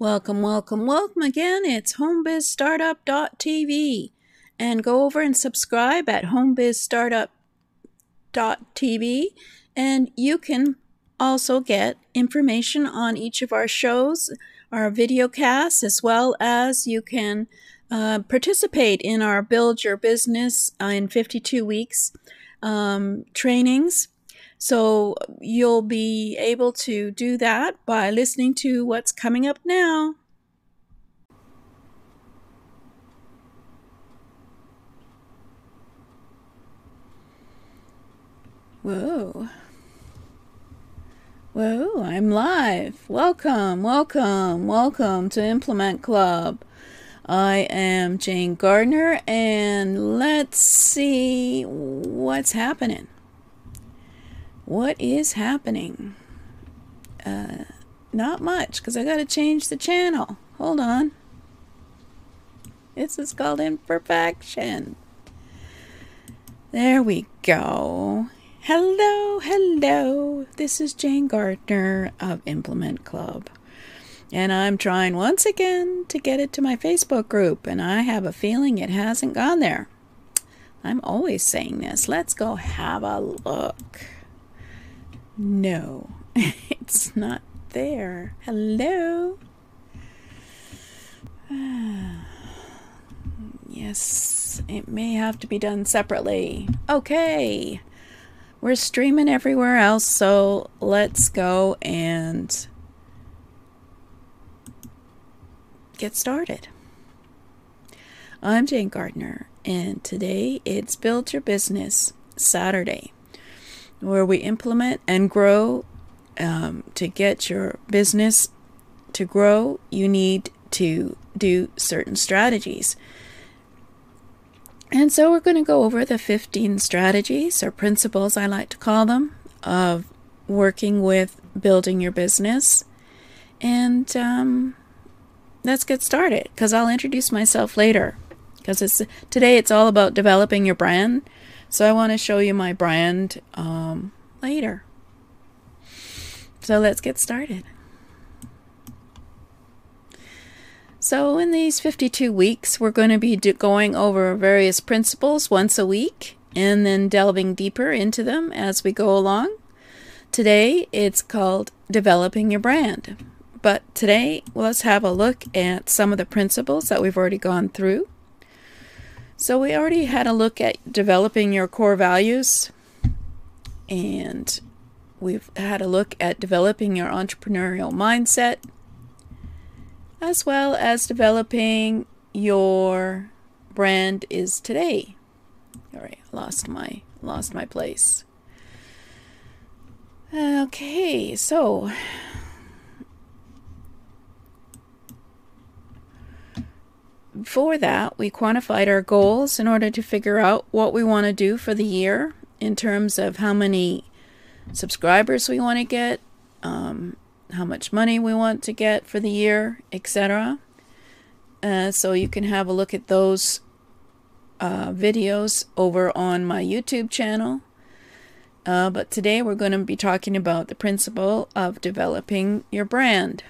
Welcome, welcome, welcome again. It's homebizstartup.tv. And go over and subscribe at homebizstartup.tv. And you can also get information on each of our shows, our video casts, as well as you can uh, participate in our Build Your Business in 52 Weeks um, trainings. So you'll be able to do that by listening to what's coming up now. Whoa. Whoa, I'm live. Welcome, welcome, welcome to Implement Club. I am Jane Gardner, and let's see what's happening. What is happening? Uh, not much, because I got to change the channel. Hold on. This is called imperfection. There we go. Hello, hello. This is Jane Gardner of Implement Club. And I'm trying once again to get it to my Facebook group, and I have a feeling it hasn't gone there. I'm always saying this. Let's go have a look. No, it's not there. Hello? yes, it may have to be done separately. Okay. We're streaming everywhere else, so let's go and get started. I'm Jane Gardner, and today it's Build Your Business Saturday where we implement and grow. Um, to get your business to grow, you need to do certain strategies. And so we're going to go over the 15 strategies or principles, I like to call them, of working with building your business. And um, let's get started because I'll introduce myself later. Because it's today it's all about developing your brand so I want to show you my brand um, later. So let's get started. So in these 52 weeks, we're going to be going over various principles once a week and then delving deeper into them as we go along. Today, it's called Developing Your Brand. But today, let's have a look at some of the principles that we've already gone through. So we already had a look at developing your core values and we've had a look at developing your entrepreneurial mindset as well as developing your brand is today. All right, lost my lost my place. Okay, so for that, we quantified our goals in order to figure out what we want to do for the year in terms of how many subscribers we want to get, um, how much money we want to get for the year, etc. Uh, so you can have a look at those uh, videos over on my YouTube channel. Uh, but today we're going to be talking about the principle of developing your brand.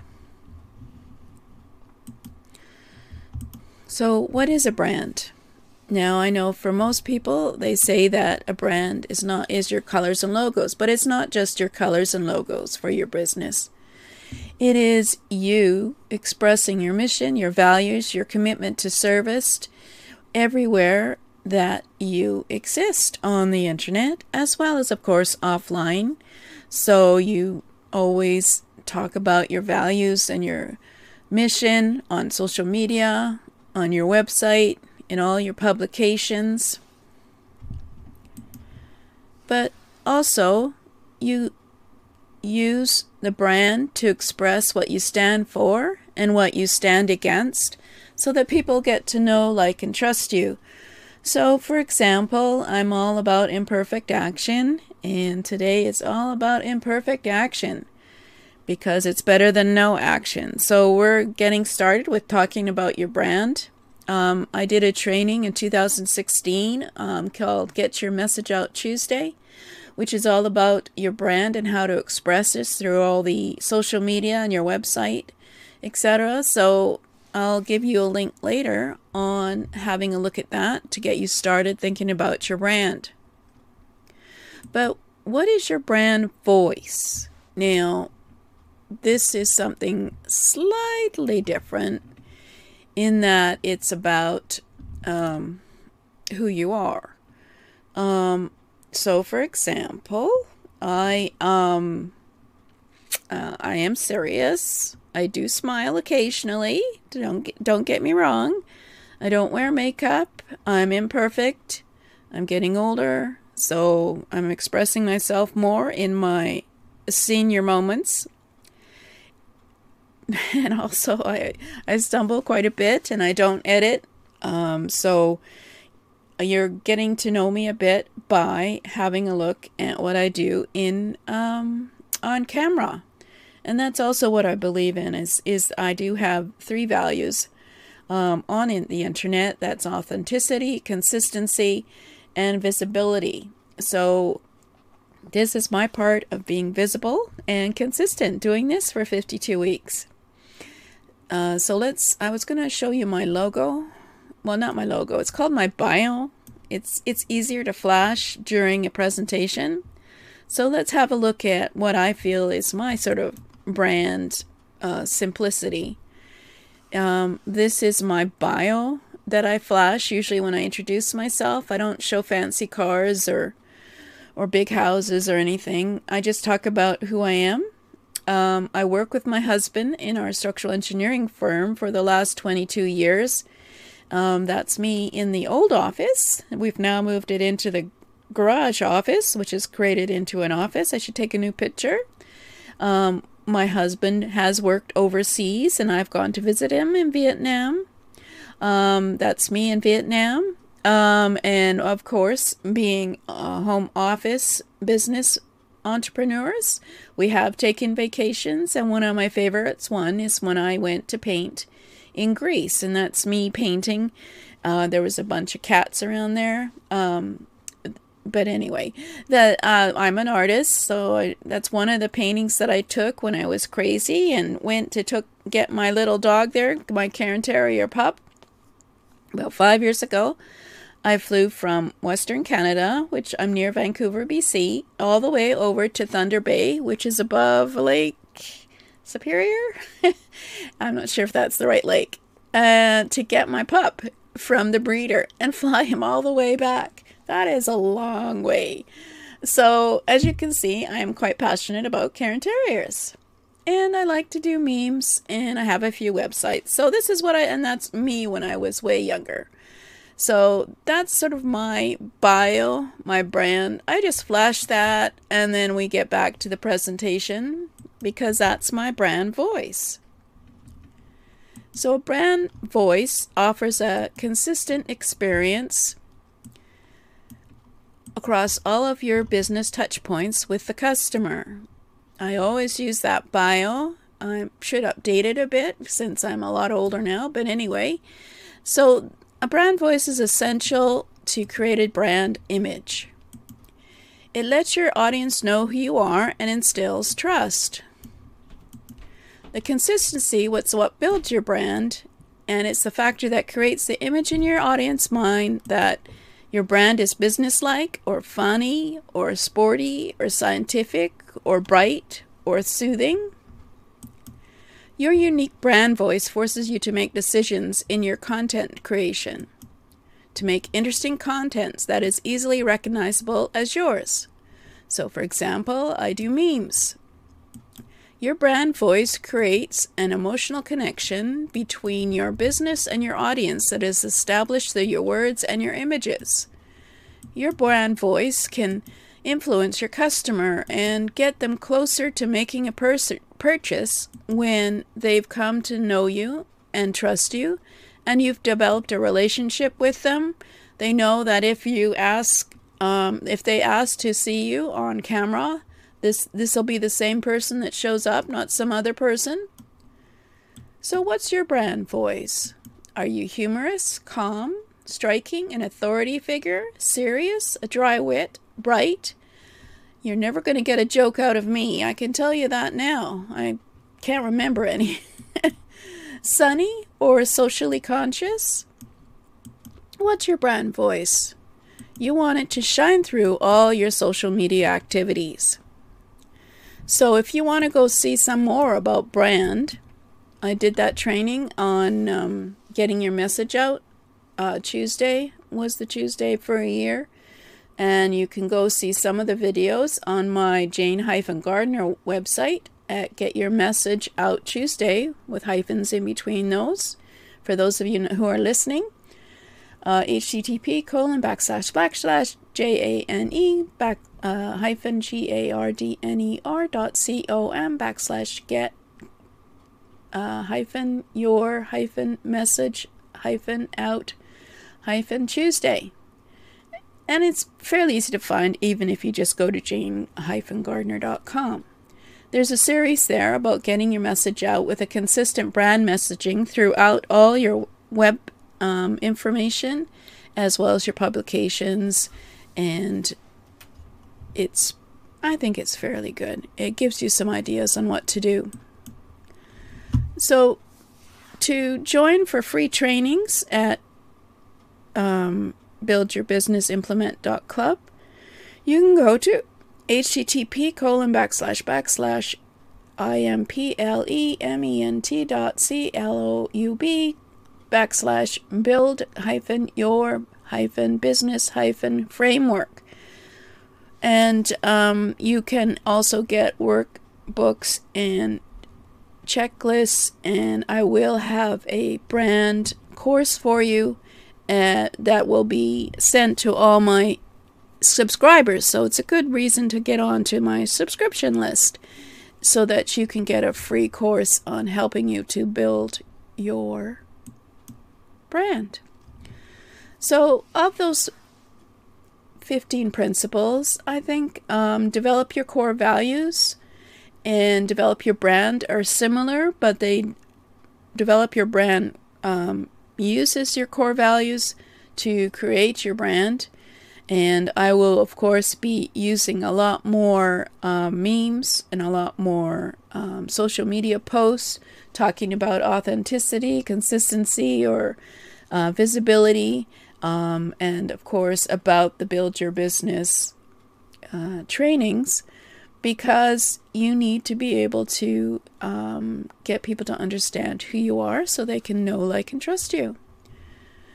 So, what is a brand? Now, I know for most people, they say that a brand is not is your colors and logos, but it's not just your colors and logos for your business. It is you expressing your mission, your values, your commitment to service everywhere that you exist on the internet, as well as, of course, offline. So you always talk about your values and your mission on social media, on your website, in all your publications. But also, you use the brand to express what you stand for and what you stand against so that people get to know, like, and trust you. So, for example, I'm all about imperfect action, and today it's all about imperfect action because it's better than no action. So we're getting started with talking about your brand. Um, I did a training in 2016 um, called Get Your Message Out Tuesday, which is all about your brand and how to express this through all the social media and your website etc. So I'll give you a link later on having a look at that to get you started thinking about your brand. But what is your brand voice? Now, this is something slightly different in that it's about um, who you are. Um, so, for example, I um, uh, I am serious. I do smile occasionally. Don't get, don't get me wrong. I don't wear makeup. I'm imperfect. I'm getting older, so I'm expressing myself more in my senior moments. And also, I I stumble quite a bit, and I don't edit. Um, so you're getting to know me a bit by having a look at what I do in um, on camera. And that's also what I believe in is is I do have three values um, on in the internet. That's authenticity, consistency, and visibility. So this is my part of being visible and consistent doing this for 52 weeks. Uh, so let's, I was going to show you my logo. Well, not my logo. It's called my bio. It's, it's easier to flash during a presentation. So let's have a look at what I feel is my sort of brand uh, simplicity. Um, this is my bio that I flash usually when I introduce myself. I don't show fancy cars or or big houses or anything. I just talk about who I am. Um, I work with my husband in our structural engineering firm for the last 22 years. Um, that's me in the old office. We've now moved it into the garage office, which is created into an office. I should take a new picture. Um, my husband has worked overseas, and I've gone to visit him in Vietnam. Um, that's me in Vietnam. Um, and of course, being a home office business entrepreneurs, we have taken vacations, and one of my favorites one is when I went to paint in Greece, and that's me painting. Uh, there was a bunch of cats around there. Um, but anyway, that uh, I'm an artist, so I, that's one of the paintings that I took when I was crazy and went to took get my little dog there, my Cairn Terrier pup. About five years ago, I flew from Western Canada, which I'm near Vancouver, BC, all the way over to Thunder Bay, which is above Lake Superior. I'm not sure if that's the right lake. Uh, to get my pup from the breeder and fly him all the way back. That is a long way. So, as you can see, I am quite passionate about Cairn Terriers. And I like to do memes, and I have a few websites. So, this is what I, and that's me when I was way younger. So, that's sort of my bio, my brand. I just flash that, and then we get back to the presentation because that's my brand voice. So, a brand voice offers a consistent experience across all of your business touchpoints with the customer. I always use that bio. I should update it a bit since I'm a lot older now, but anyway. So, a brand voice is essential to create a brand image. It lets your audience know who you are and instills trust. The consistency, what's what builds your brand, and it's the factor that creates the image in your audience mind that your brand is businesslike or funny or sporty or scientific or bright or soothing. Your unique brand voice forces you to make decisions in your content creation, to make interesting contents that is easily recognizable as yours. So, for example, I do memes. Your brand voice creates an emotional connection between your business and your audience that is established through your words and your images. Your brand voice can influence your customer and get them closer to making a pers- purchase when they've come to know you and trust you and you've developed a relationship with them. They know that if you ask, um, if they ask to see you on camera, this this will be the same person that shows up, not some other person. So what's your brand voice? Are you humorous, calm, striking, an authority figure, serious, a dry wit, bright? You're never going to get a joke out of me. I can tell you that now. I can't remember any. Sunny or socially conscious? What's your brand voice? You want it to shine through all your social media activities. So if you want to go see some more about brand, I did that training on um, getting your message out. Uh, Tuesday was the Tuesday for a year. And you can go see some of the videos on my Jane-Gardner website at Get Your Message Out Tuesday with hyphens in between those for those of you who are listening uh, http colon backslash backslash j-a-n-e back uh, hyphen g-a-r-d-n-e-r dot c-o-m backslash get uh, hyphen your hyphen message hyphen out hyphen Tuesday. And it's fairly easy to find even if you just go to jane-gardner.com. There's a series there about getting your message out with a consistent brand messaging throughout all your web um, information as well as your publications. And it's, I think it's fairly good. It gives you some ideas on what to do. So, to join for free trainings at um, buildyourbusinessimplement.club, you can go to http colon backslash backslash implement dot c l o u b backslash build hyphen your hyphen business hyphen framework. And um, you can also get workbooks and checklists, and I will have a brand course for you uh, that will be sent to all my subscribers. So it's a good reason to get onto my subscription list so that you can get a free course on helping you to build your brand. So, of those 15 principles, I think um, develop your core values and develop your brand are similar, but they develop your brand um, uses your core values to create your brand. And I will, of course, be using a lot more uh, memes and a lot more um, social media posts talking about authenticity, consistency, or uh, visibility, um, and of course about the Build Your Business uh, trainings because you need to be able to um, get people to understand who you are so they can know, like, and trust you.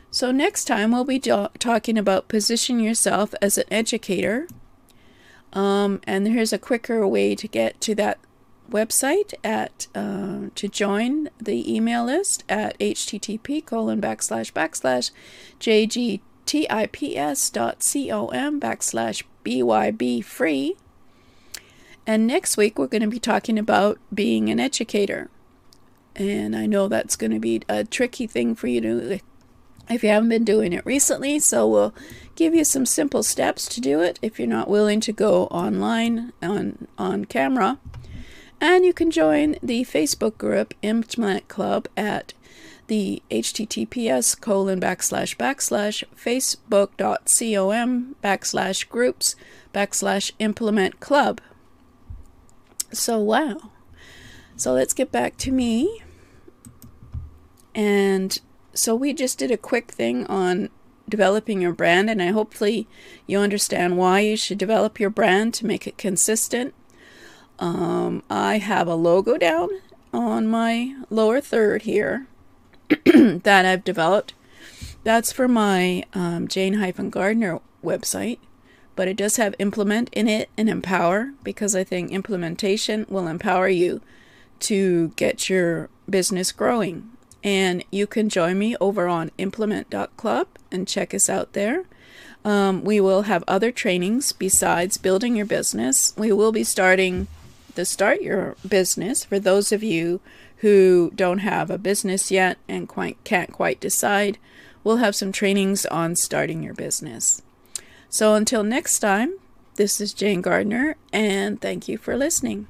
So, next time we'll be do- talking about position yourself as an educator. Um, and here's a quicker way to get to that website at uh, to join the email list at http colon backslash backslash jgtips dot com backslash byb free. And next week we're going to be talking about being an educator. And I know that's going to be a tricky thing for you to if you haven't been doing it recently, so we'll give you some simple steps to do it if you're not willing to go online on on camera. And you can join the Facebook group Implement Club at the https colon backslash backslash facebook.com backslash groups backslash implement club. So, wow. So, let's get back to me. And so, we just did a quick thing on developing your brand, and I hopefully you understand why you should develop your brand to make it consistent um, I have a logo down on my lower third here that I've developed. That's for my um, Jane-Gardner website, but it does have implement in it and empower because I think implementation will empower you to get your business growing. And you can join me over on implement.club and check us out there. Um, we will have other trainings besides building your business. We will be starting the start your business for those of you who don't have a business yet and quite, can't quite decide. We'll have some trainings on starting your business. So until next time, this is Jane Gardner, and thank you for listening.